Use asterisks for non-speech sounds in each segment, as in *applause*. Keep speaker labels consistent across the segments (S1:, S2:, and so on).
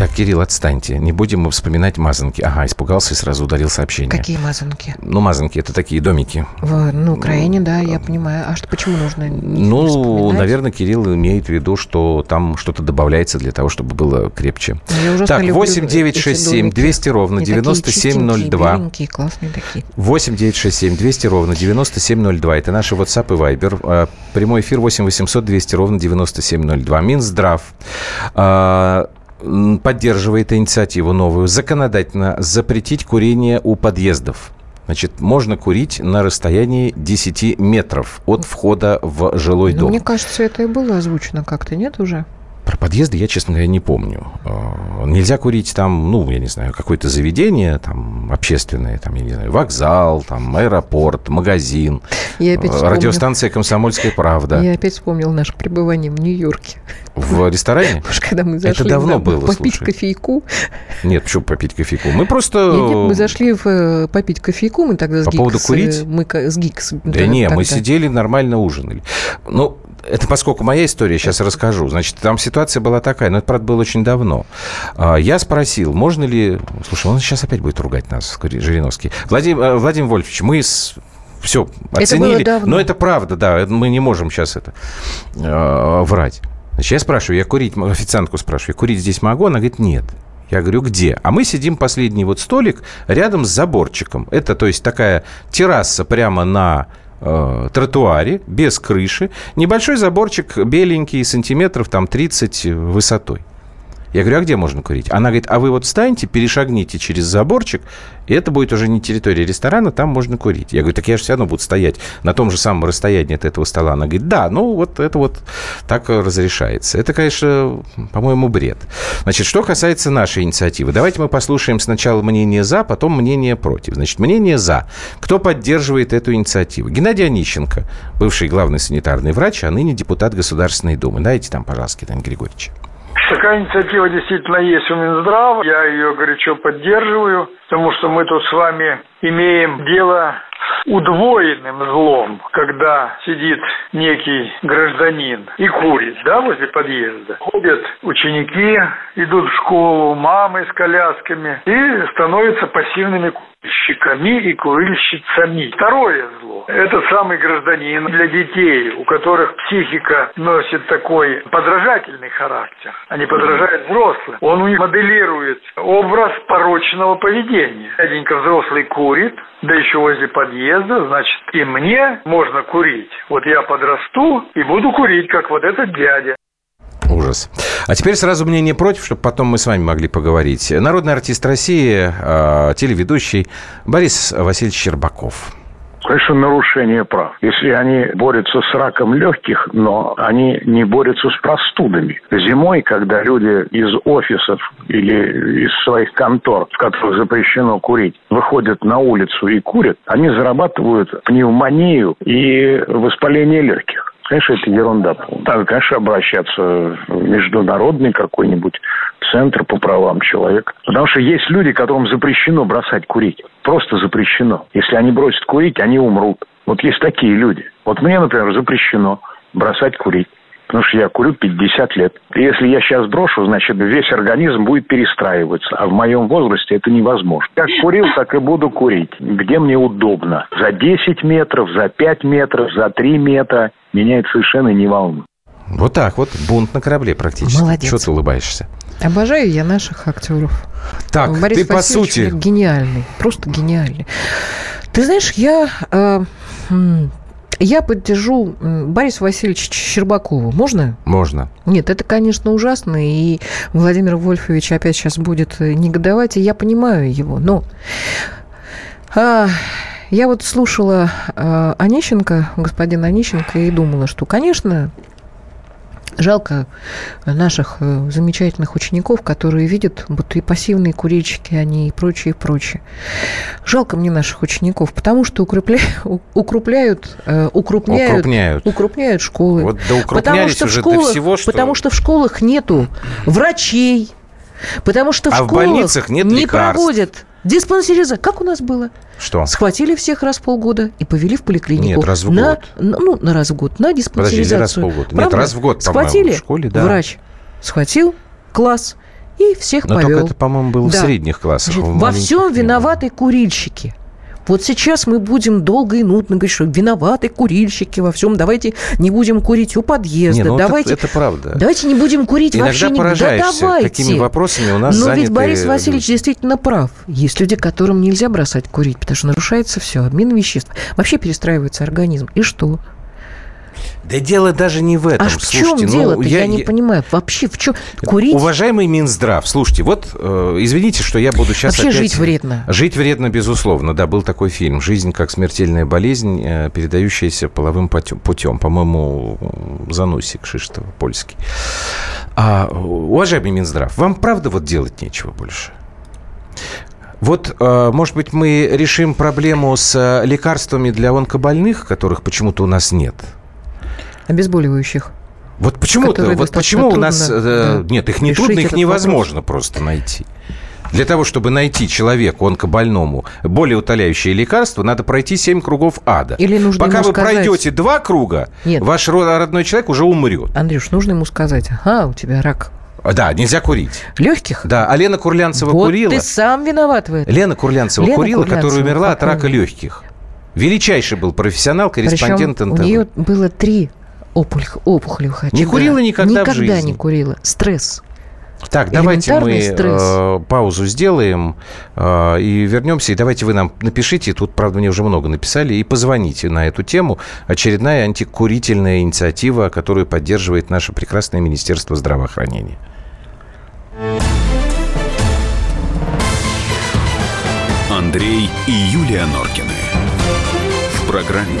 S1: Так, Кирилл, отстаньте. Не будем мы вспоминать мазанки. Ага, испугался и сразу ударил сообщение.
S2: Какие мазанки?
S1: Ну, мазанки – это такие домики.
S2: В ну, Украине, да, я понимаю. А что, почему нужно
S1: Ну, наверное, Кирилл имеет в виду, что там что-то добавляется для того, чтобы было крепче.
S2: Я ужасно
S1: Так,
S2: люблю
S1: 8 9 6
S2: эти
S1: 7
S2: домики.
S1: 200 ровно
S2: Они такие
S1: 9702.
S2: чистенькие, беленькие, классные такие.
S1: 8 9 6 7 200 ровно 9702. Это наши WhatsApp и Viber. А, Прямой эфир 8 800 200 ровно 9702. Минздрав а, поддерживает инициативу новую. Законодательно запретить курение у подъездов. Значит, можно курить на расстоянии 10 метров от входа в жилой
S2: Ну,
S1: дом.
S2: мне кажется, это и было озвучено как-то, нет уже?
S1: Про подъезды я, честно говоря, не помню. Э, Нельзя курить там, ну, я не знаю, какое-то заведение там общественное, там, я не знаю, вокзал, там, аэропорт, магазин,
S2: Я опять
S1: э,
S2: вспомнила.
S1: радиостанция «Комсомольская правда».
S2: Я опять вспомнил наше пребывание в Нью-Йорке.
S1: В ресторане? *laughs*
S2: Уж когда мы зашли
S1: давно
S2: да,
S1: было,
S2: попить
S1: слушай.
S2: кофейку.
S1: Нет, почему попить кофейку? Мы просто...
S2: Нет, нет, мы зашли в, э, попить кофейку, мы тогда с
S1: По поводу
S2: Гикс, э,
S1: курить?
S2: Мы с Гикс.
S1: Да не, мы сидели, нормально ужинали. Ну, это поскольку моя история, сейчас расскажу. Значит, там ситуация была такая, но это, правда, было очень давно. А, Я спросил, можно ли... Слушай, он сейчас опять будет ругать нас, Жириновский. Владимир, э, Владимир Вольфович, мы с... Все,
S2: Это
S1: оценили.
S2: давно.
S1: Но это правда, да. это Мы не можем сейчас это э, врать. Значит, я спрашиваю, я курить, официантку спрашиваю, я курить здесь могу? Она говорит, нет. Я говорю, где? А мы сидим последний вот столик рядом с заборчиком. Это, то есть, такая терраса прямо на э, тротуаре, без крыши. Небольшой заборчик, беленький, сантиметров там 30 высотой. Я говорю, а где можно курить? Она говорит, а вы вот встаньте, перешагните через заборчик, и это будет уже не территория ресторана, там можно курить. Я говорю, так я же все равно буду стоять на том же самом расстоянии от этого стола. Она говорит, да, ну вот это вот так разрешается. Это, конечно, по-моему, бред. Значит, что касается нашей инициативы, давайте мы послушаем сначала мнение «за», потом мнение «против». Значит, мнение «за». Кто поддерживает эту инициативу? Геннадий Онищенко, бывший главный санитарный врач, а ныне депутат Государственной Думы. Дайте там, пожалуйста, Геннадий Григорьевич.
S3: Такая инициатива действительно есть у Минздрава. Я ее горячо поддерживаю, потому что мы тут с вами имеем дело удвоенным злом, когда сидит некий гражданин и курит, да, возле подъезда. Ходят ученики, идут в школу, мамы с колясками и становятся пассивными курильщиками и курильщицами. Второе зло – этот самый гражданин для детей, у которых психика носит такой подражательный характер. Они подражают взрослым. Он у них моделирует образ порочного поведения. Дяденька взрослый курит, да еще возле подъезда, значит, и мне можно курить. Вот я подрасту и буду курить, как вот этот дядя.
S1: Ужас. А теперь сразу мнение против, чтобы потом мы с вами могли поговорить. Народный артист России, э, телеведущий Борис Васильевич Щербаков.
S4: Конечно, нарушение прав. Если они борются с раком легких, но они не борются с простудами. Зимой, когда люди из офисов или из своих контор, в которых запрещено курить, выходят на улицу и курят, они зарабатывают пневмонию и воспаление легких. Конечно, это ерунда. Надо, конечно, обращаться в международный какой-нибудь центр по правам человека. Потому что есть люди, которым запрещено бросать курить. Просто запрещено. Если они бросят курить, они умрут. Вот есть такие люди. Вот мне, например, запрещено бросать курить. Потому что я курю 50 лет. И если я сейчас брошу, значит, весь организм будет перестраиваться. А в моем возрасте это невозможно. Как курил, так и буду курить. Где мне удобно. За 10 метров, за 5 метров, за 3 метра. Меня это совершенно не волнует.
S1: Вот так вот, бунт на корабле практически.
S2: Молодец.
S1: Чего ты улыбаешься?
S2: Обожаю я наших актеров.
S1: Так,
S2: Борис
S1: ты по сути...
S2: гениальный, просто гениальный. Ты знаешь, я э, я поддержу Бориса Васильевича Щербакова. Можно?
S1: Можно.
S2: Нет, это, конечно, ужасно, и Владимир Вольфович опять сейчас будет э, негодовать, и я понимаю его, но а, я вот слушала а, Онищенко, господина Онищенко, и думала, что, конечно, жалко наших э, замечательных учеников, которые видят, будто и пассивные курильщики они, и прочее, и прочее. Жалко мне наших учеников, потому что укрепля... укрупляют, э, укрупняют,
S1: Укрупняют.
S2: укрупняют школы.
S1: Вот да
S2: Потому что, в школах,
S1: всего, что...
S2: потому что в школах нету врачей, потому что в
S1: А в
S2: школах
S1: больницах нет
S2: не
S1: лекарств.
S2: проводят Диспансеризация. Как у нас было?
S1: Что?
S2: Схватили всех раз в полгода и повели в поликлинику.
S1: Нет, раз в
S2: на,
S1: год.
S2: на- ну, на раз в год. На диспансеризацию.
S1: раз в полгода. Нет,
S2: Правда?
S1: раз в год,
S2: Схватили
S1: в школе, да.
S2: врач. Схватил класс и всех
S1: Но
S2: повел.
S1: только это, по-моему, было в
S2: Да.
S1: средних классах.
S2: Значит,
S1: в
S2: во всем виноваты курильщики. Вот сейчас мы будем долго и нудно говорить, что виноваты курильщики во всем. Давайте не будем курить у подъезда.
S1: Не, ну это-
S2: давайте,
S1: это правда.
S2: давайте не будем курить
S1: Иногда
S2: вообще. не- Да давайте.
S1: какими вопросами у нас
S2: Но
S1: заняты
S2: ведь Борис. Васильевич действительно прав. Есть люди, которым нельзя бросать курить, потому что нарушается все, обмен веществ. Вообще перестраивается организм. И что?
S1: Да дело даже не в этом.
S2: а в чем
S1: Слушайте, ну,
S2: дело-то? я, не понимаю. Вообще в чем? Курить?
S1: Уважаемый Минздрав, слушайте, вот э, извините, что я буду сейчас
S2: Вообще
S1: опять...
S2: жить вредно.
S1: Жить вредно, безусловно. Да, был такой фильм «Жизнь как смертельная болезнь, э, передающаяся половым путем». путем. По-моему, Занусик Шиштов, польский. А, уважаемый Минздрав, вам правда вот делать нечего больше? Вот, э, может быть, мы решим проблему с э, лекарствами для онкобольных, которых почему-то у нас нет.
S2: Обезболивающих.
S1: Вот почему-то, вот почему у нас... э,
S2: да,
S1: нет, их не трудно, их невозможно просто найти. Для того, чтобы найти человеку онкобольному более утоляющее лекарство, надо пройти 7 кругов ада.
S2: Или нужно
S1: Пока вы
S2: сказать-
S1: пройдете два круга,
S2: Нет.
S1: ваш ро- родной человек уже умрет.
S2: Андрюш, нужно ему сказать, ага, у тебя рак
S1: А, Да, нельзя курить.
S2: легких.
S1: Да, а Лена Курлянцева
S2: вот
S1: курила.
S2: ты сам виноват в этом.
S1: Лена Курлянцева
S2: Лена
S1: курила, которая
S2: Курлянцева,
S1: умерла от рака легких. Величайший был профессионал, корреспондент
S2: Причем у
S1: НТВ.
S2: нее было три опухоль, опухолевых очага.
S1: Не курила никогда в
S2: Никогда
S1: жизни.
S2: не курила. Стресс.
S1: Так, давайте мы
S2: стресс.
S1: э, паузу сделаем э, и вернемся. И давайте вы нам напишите, тут, правда, мне уже много написали, и позвоните на эту тему. Очередная антикурительная инициатива, которую поддерживает наше прекрасное Министерство здравоохранения.
S5: Андрей и Юлия Норкины. В программе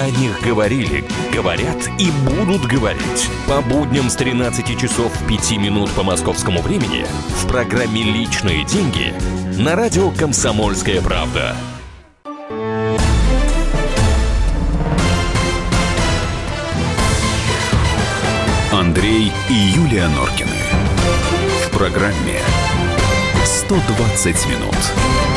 S6: О них говорили, говорят и будут говорить. По будням с 13 часов 5 минут по московскому времени в программе «Личные деньги» на радио «Комсомольская правда».
S5: Андрей и Юлия Норкины. В программе 120 минут.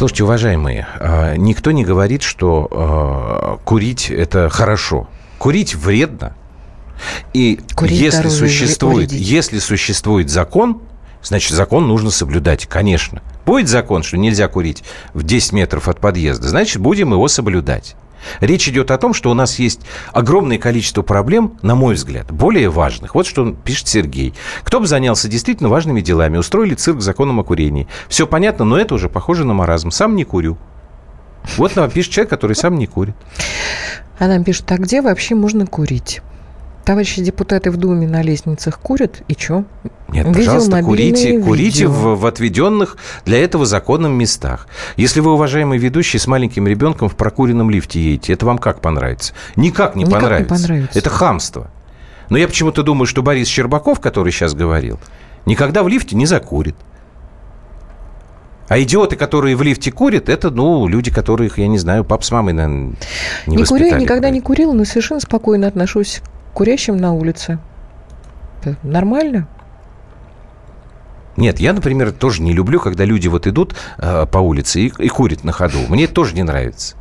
S1: Слушайте, уважаемые, э, никто не говорит, что э, курить это хорошо. Курить вредно. И
S2: Курить
S1: если существует,
S2: вредить.
S1: если существует закон, значит, закон нужно соблюдать, конечно. Будет закон, что нельзя курить в 10 метров от подъезда, значит, будем его соблюдать. Речь идет о том, что у нас есть огромное количество проблем, на мой взгляд, более важных. Вот что пишет Сергей. Кто бы занялся действительно важными делами, устроили цирк законом о курении. Все понятно, но это уже похоже на маразм. Сам не курю. Вот нам пишет человек, который сам не курит.
S2: А нам пишут, а где вообще можно курить? Товарищи депутаты в Думе на лестницах курят, и чё?
S1: Нет,
S2: Видел
S1: пожалуйста, курите, курите
S2: видео.
S1: в, в отведенных для этого законом местах. Если вы, уважаемый ведущий, с маленьким ребенком в прокуренном лифте едете, это вам как понравится? Никак не,
S2: Никак не
S1: понравится.
S2: понравится.
S1: Это хамство. Но я почему-то думаю, что Борис Щербаков, который сейчас говорил, никогда в лифте не закурит. А идиоты, которые в лифте курят, это, ну, люди, которых, я не знаю, пап с мамой, наверное, не,
S2: Не курю, никогда не курила, но совершенно спокойно отношусь к курящим на улице. Это Нормально?
S1: Нет, я, например, тоже не люблю, когда люди вот идут э, по улице и, и курят на ходу. Мне это тоже не нравится.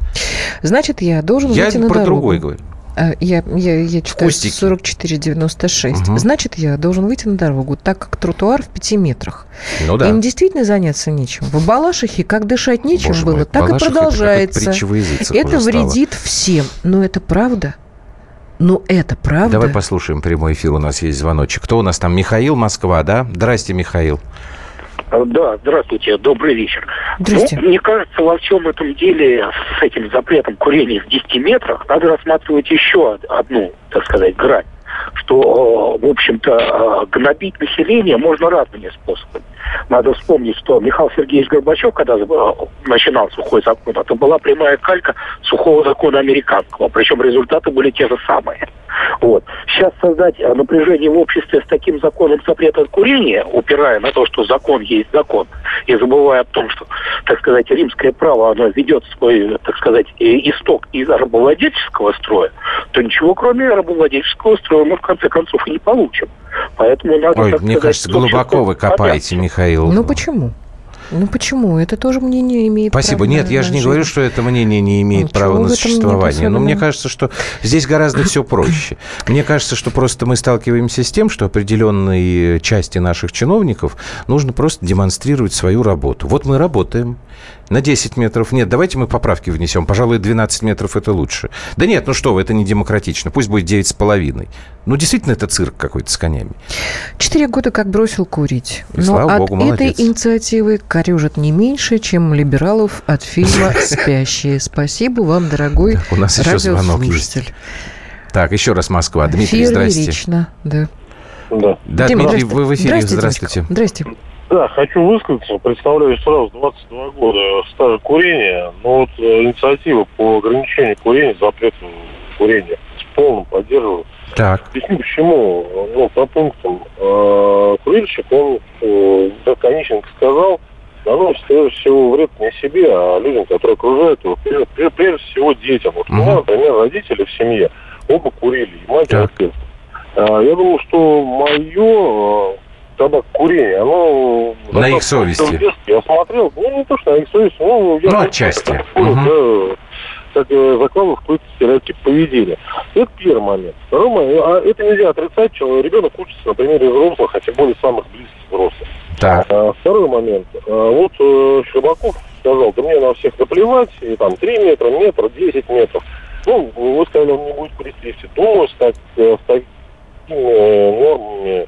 S2: Значит, я должен
S1: Я
S2: выйти на
S1: про
S2: дорогу.
S1: другое говорю.
S2: А, Я, я, я читаю
S1: кустики.
S2: 4496.
S1: Мгм.
S2: Значит, я должен выйти на дорогу, так как тротуар в пяти метрах.
S1: Ну да.
S2: Им действительно заняться нечем. В Балашихе, как дышать нечем
S1: Боже
S2: было,
S1: мой,
S2: так
S1: Балашиха
S2: и
S1: это
S2: продолжается. Это
S1: стало.
S2: вредит всем. Но это правда. Ну, это правда.
S1: Давай послушаем прямой эфир. У нас есть звоночек. Кто у нас там? Михаил, Москва, да? Здрасте, Михаил.
S7: А, Да, здравствуйте, добрый вечер.
S2: Здрасте.
S7: Ну, мне кажется, во всем этом деле с этим запретом курения в 10 метрах надо рассматривать еще од- одну, так сказать, грань. Что, э, в общем-то, э, гнобить население можно разными способами. Надо вспомнить, что Михаил Сергеевич Горбачев, когда э, начинал сухой закон, это была прямая калька сухого закона американского. Причем результаты были те же самые. Вот. Сейчас создать напряжение в обществе с таким законом запрета курения, упирая на то, что закон есть закон, и забывая о том, что, так сказать, римское право, оно ведет свой, так сказать, исток из рабовладельческого строя, то ничего кроме рабовладельческого строя мы в конце концов и не получим. Поэтому надо,
S1: Ой, мне
S7: сказать,
S1: кажется, глубоко вы копаете, Михаил.
S2: Ну почему? Ну почему? Это тоже мнение имеет
S1: Спасибо.
S2: право
S1: Нет, я же не
S2: жизнь.
S1: говорю, что это мнение не имеет
S2: Ну,
S1: права на существование. Но мне кажется, что здесь гораздо все проще. Мне кажется, что просто мы сталкиваемся с тем, что определенной части наших чиновников нужно просто демонстрировать свою работу. Вот мы работаем. На 10 метров. Нет, давайте мы поправки внесем. Пожалуй, 12 метров это лучше. Да нет, ну что вы, это не демократично. Пусть будет 9,5. Ну, действительно, это цирк какой-то с конями.
S2: Четыре года как бросил курить.
S1: И
S2: Но
S1: слава
S2: от
S1: богу, молодец.
S2: этой инициативы корежит не меньше, чем либералов от фильма *laughs* «Спящие». Спасибо вам, дорогой
S1: Так, у нас еще звонок есть. Так, еще раз Москва. Дмитрий, здрасте.
S2: Феерично, да.
S8: Да.
S1: Да,
S2: Дима,
S1: Дмитрий,
S2: здрасте.
S1: вы в эфире.
S2: Здрасте,
S1: Здравствуйте.
S2: Димочка.
S8: Да, хочу высказаться. Представляю сразу 22 года стажа курения. Но вот э, инициатива по ограничению курения, запрету курения с полным поддерживаю.
S1: Так.
S8: Объясню почему. Ну, по пунктам. Э, курильщик, он, э, как Онищенко сказал, наносит прежде всего вред не себе, а людям, которые окружают его. Прежде, прежде- всего детям. Вот у меня,
S1: Мгм.
S8: например, родители в семье оба курили, и мать, и
S1: Так.
S8: отец. А, Я думаю, что мое табакокурение, оно...
S1: На их совести.
S8: Детстве Я смотрел, ну, не то, что на их совести, ну, я...
S1: Ну, отчасти.
S8: Такое,
S1: Мгм.
S8: да, как э, закладывал какой-то стереотип поведения. Это первый момент. Второй момент, а это нельзя отрицать, что ребенок учится на примере взрослых, а тем более самых близких взрослых.
S1: Так.
S8: А, второй момент. А, вот э, Щербаков сказал, да мне на всех наплевать, и там 3 метра, метр, 10 метров. Ну, вы сказали, он не будет курить в лифте. Думаю, с, так- такими нормами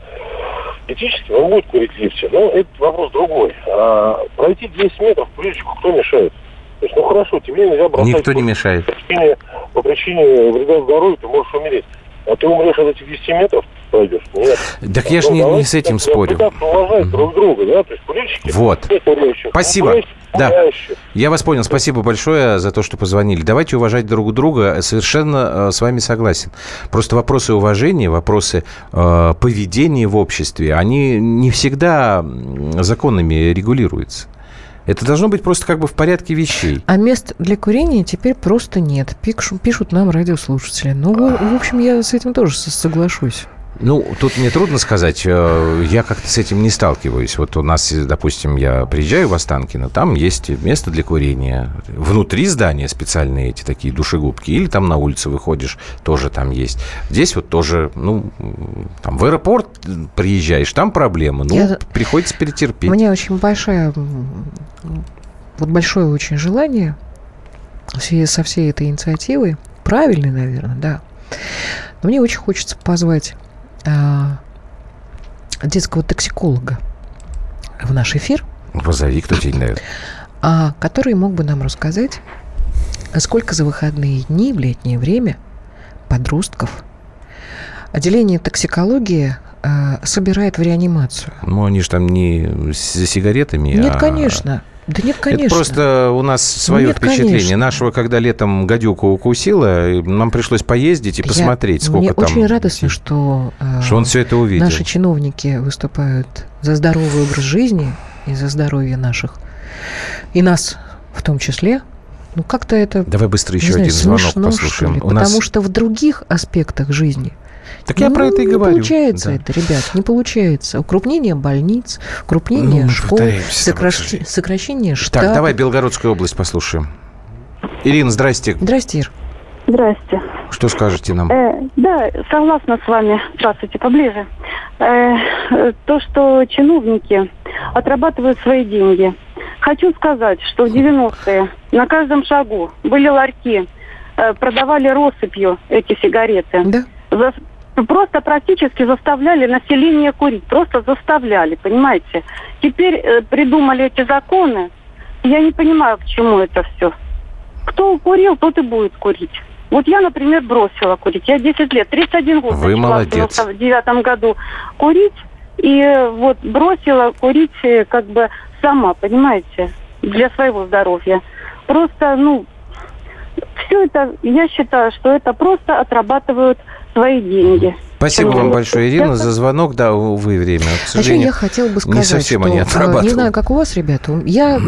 S8: этическими он будет курить лифте. Но это вопрос другой. А, пройти 10 метров курильщику кто мешает? То есть, ну хорошо, тебе нельзя бросать...
S1: Никто не мешает.
S8: По причине, по причине вреда здоровью ты можешь умереть. А ты умрешь от этих 10 метров, пойдешь? Нет.
S1: Так я ж
S8: Ну,
S1: не, не с этим спорю.
S8: уважать друг друга, да? То есть курильщики...
S1: Вот.
S8: курящие,
S1: Спасибо.
S8: курящие,
S1: Да. Я вас понял. Спасибо большое за то, что позвонили. Давайте уважать друг друга. Совершенно э, с вами согласен. Просто вопросы уважения, вопросы э, поведения в обществе, они не всегда законами регулируются. Это должно быть просто как бы в порядке вещей.
S2: А мест для курения теперь просто нет. Пишут, пишут нам радиослушатели. Ну, в, общем, я с этим тоже со- соглашусь.
S1: Ну, тут мне трудно сказать. э, Я как-то с этим не сталкиваюсь. Вот у нас, допустим, я приезжаю в Останкино, там есть место для курения. Внутри здания специальные эти такие душегубки. Или там на улице выходишь, тоже там есть. Здесь вот тоже, ну, там в аэропорт приезжаешь, там проблемы. Ну,
S2: Я-
S1: приходится перетерпеть.
S2: У меня очень большая, м, вот большое очень желание в связи со всей этой инициативой, правильной, наверное, да. Но мне очень хочется позвать детского токсиколога в наш эфир,
S1: Позови, кто тебе не дает.
S2: а, который мог бы нам рассказать, сколько за выходные дни в летнее время подростков отделение токсикологии а, собирает в реанимацию.
S1: Ну, они же там не с- сигаретами,
S2: Нет,
S1: а-
S2: конечно. Да нет, конечно.
S1: Это просто у нас свое
S2: Нет,
S1: впечатление.
S2: конечно.
S1: Нашего, когда летом гадюку укусила, нам пришлось поездить и
S2: Я-
S1: посмотреть, сколько
S2: Мне
S1: там...
S2: очень радостно, что, э,
S1: что он все это увидел.
S2: наши чиновники выступают за здоровый образ жизни и за здоровье наших. И нас в том числе. Ну, как-то это...
S1: Давай быстро еще
S2: знаю,
S1: один звонок
S2: смешно,
S1: послушаем.
S2: ли.
S1: У нас-
S2: Потому что в других аспектах жизни
S1: Так я
S2: ну,
S1: про это и
S2: не
S1: говорю.
S2: получается
S1: Да.
S2: это, ребят, не получается. Укрупнение больниц, укрупнение
S1: Ну,
S2: школ, сокращ- сокращение штата.
S1: Так, давай Белгородскую область послушаем. Ирина, здрасте.
S2: Здрасте, Ир.
S9: Здрасте.
S1: Что скажете нам?
S9: Э, да, согласна с вами. Здравствуйте, поближе. Э, то, что чиновники отрабатывают свои деньги. Хочу сказать, что в 90-е на каждом шагу были ларьки, э, продавали россыпью эти сигареты.
S2: Да.
S9: За- просто практически заставляли население курить. Просто заставляли, понимаете? Теперь э, придумали эти законы. Я не понимаю, к чему это все. Кто курил, тот и будет курить. Вот я, например, бросила курить. Я 10 лет, 31 год.
S1: Вы молодец.
S9: В девятом году курить. И вот бросила курить э, как бы сама, понимаете, для своего здоровья. Просто, ну, все это, я считаю, что это просто отрабатывают свои деньги.
S1: Спасибо вам большое, Ирина, за звонок. Да, увы, время. К
S2: сожалению, я хотела бы сказать,
S1: не совсем
S2: что,
S1: они отрабатывают.
S2: Не знаю, как у вас, ребята. Я, э,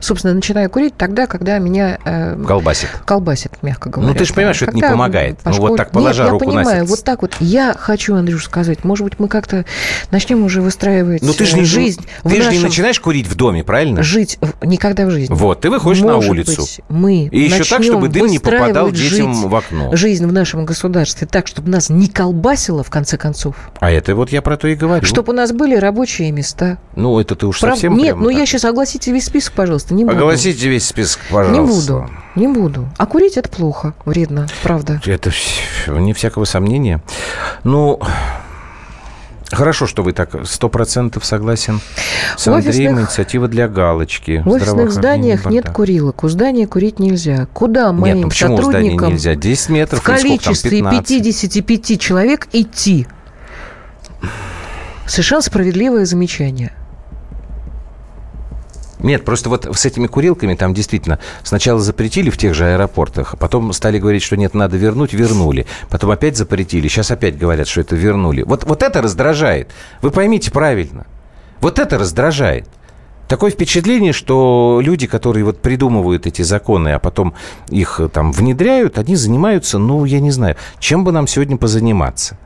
S2: собственно, начинаю курить тогда, когда меня... Э,
S1: колбасит.
S2: Колбасит, мягко говоря.
S1: Ну, ты же понимаешь, что это не помогает. Ну, вот так положа
S2: Нет,
S1: руку
S2: я понимаю,
S1: на
S2: вот так вот. Я хочу, Андрюш, сказать, может быть, мы как-то начнем уже выстраивать
S1: Ну, ты же не,
S2: жизнь
S1: ты же не начинаешь курить в доме, правильно?
S2: Жить никогда в жизни.
S1: Вот, ты выходишь
S2: может
S1: на улицу.
S2: Быть, мы
S1: И еще так, чтобы дым не попадал детям в окно.
S2: Жизнь в нашем государстве так, чтобы нас не колбасило в конце концов.
S1: А это вот я про то и говорю.
S2: Чтобы у нас были рабочие места.
S1: Ну, это ты уж
S2: Прав...
S1: совсем
S2: Нет, ну я сейчас огласите весь список, пожалуйста, не буду.
S1: Огласите весь список, пожалуйста.
S2: Не буду, не буду. А курить это плохо, вредно, правда.
S1: Это вне всякого сомнения. Ну, Хорошо, что вы так сто процентов согласен с Андреем. Офисных, Инициатива для галочки.
S2: В офисных зданиях нет курилок. У здания курить нельзя. Куда моим
S1: нет, ну почему
S2: сотрудникам
S1: нельзя? 10 метров
S2: в количестве
S1: сколько,
S2: 55 человек идти? Совершенно справедливое замечание.
S1: Нет, просто вот с этими курилками там действительно сначала запретили в тех же аэропортах, потом стали говорить, что нет, надо вернуть, вернули. Потом опять запретили, сейчас опять говорят, что это вернули. Вот, вот это раздражает. Вы поймите правильно. Вот это раздражает. Такое впечатление, что люди, которые вот придумывают эти законы, а потом их там внедряют, они занимаются, ну, я не знаю, чем бы нам сегодня позаниматься.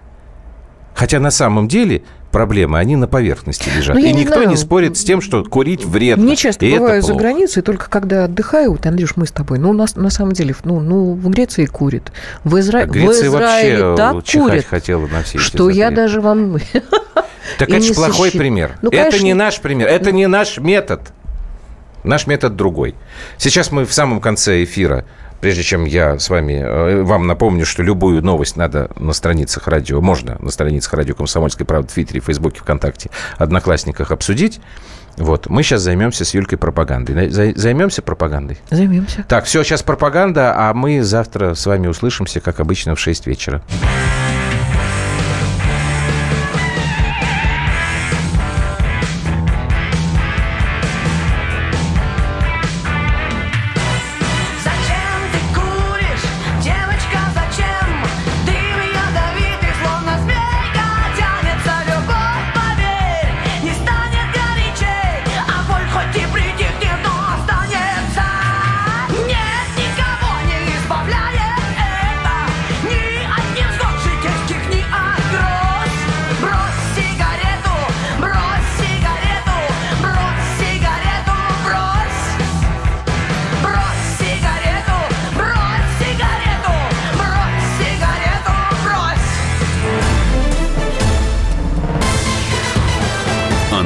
S1: Хотя на самом деле проблемы, они на поверхности лежат.
S2: Ну,
S1: и никто
S2: знаю.
S1: не спорит с тем, что курить вредно.
S2: Не часто
S1: и
S2: бываю за границей, только когда отдыхаю, вот, Андрюш, мы с тобой, ну, у нас на самом деле, ну, ну в Греции курят. В, Изра...
S1: А Греция
S2: в Израиле
S1: вообще
S2: так
S1: чихать
S2: курят,
S1: хотела на все
S2: что я даже вам... *laughs*
S1: Так это же плохой пример.
S2: Ну,
S1: это не наш пример, это не наш метод. Наш метод другой. Сейчас мы в самом конце эфира, прежде чем я с вами, э, вам напомню, что любую новость надо на страницах радио, можно на страницах радио «Комсомольской правды» в Твиттере, Фейсбуке, ВКонтакте, Одноклассниках обсудить. Вот, мы сейчас займемся с Юлькой пропагандой. Зай- Займемся пропагандой?
S2: Займемся.
S1: Так, все, сейчас пропаганда, а мы завтра с вами услышимся, как обычно, в 6 вечера.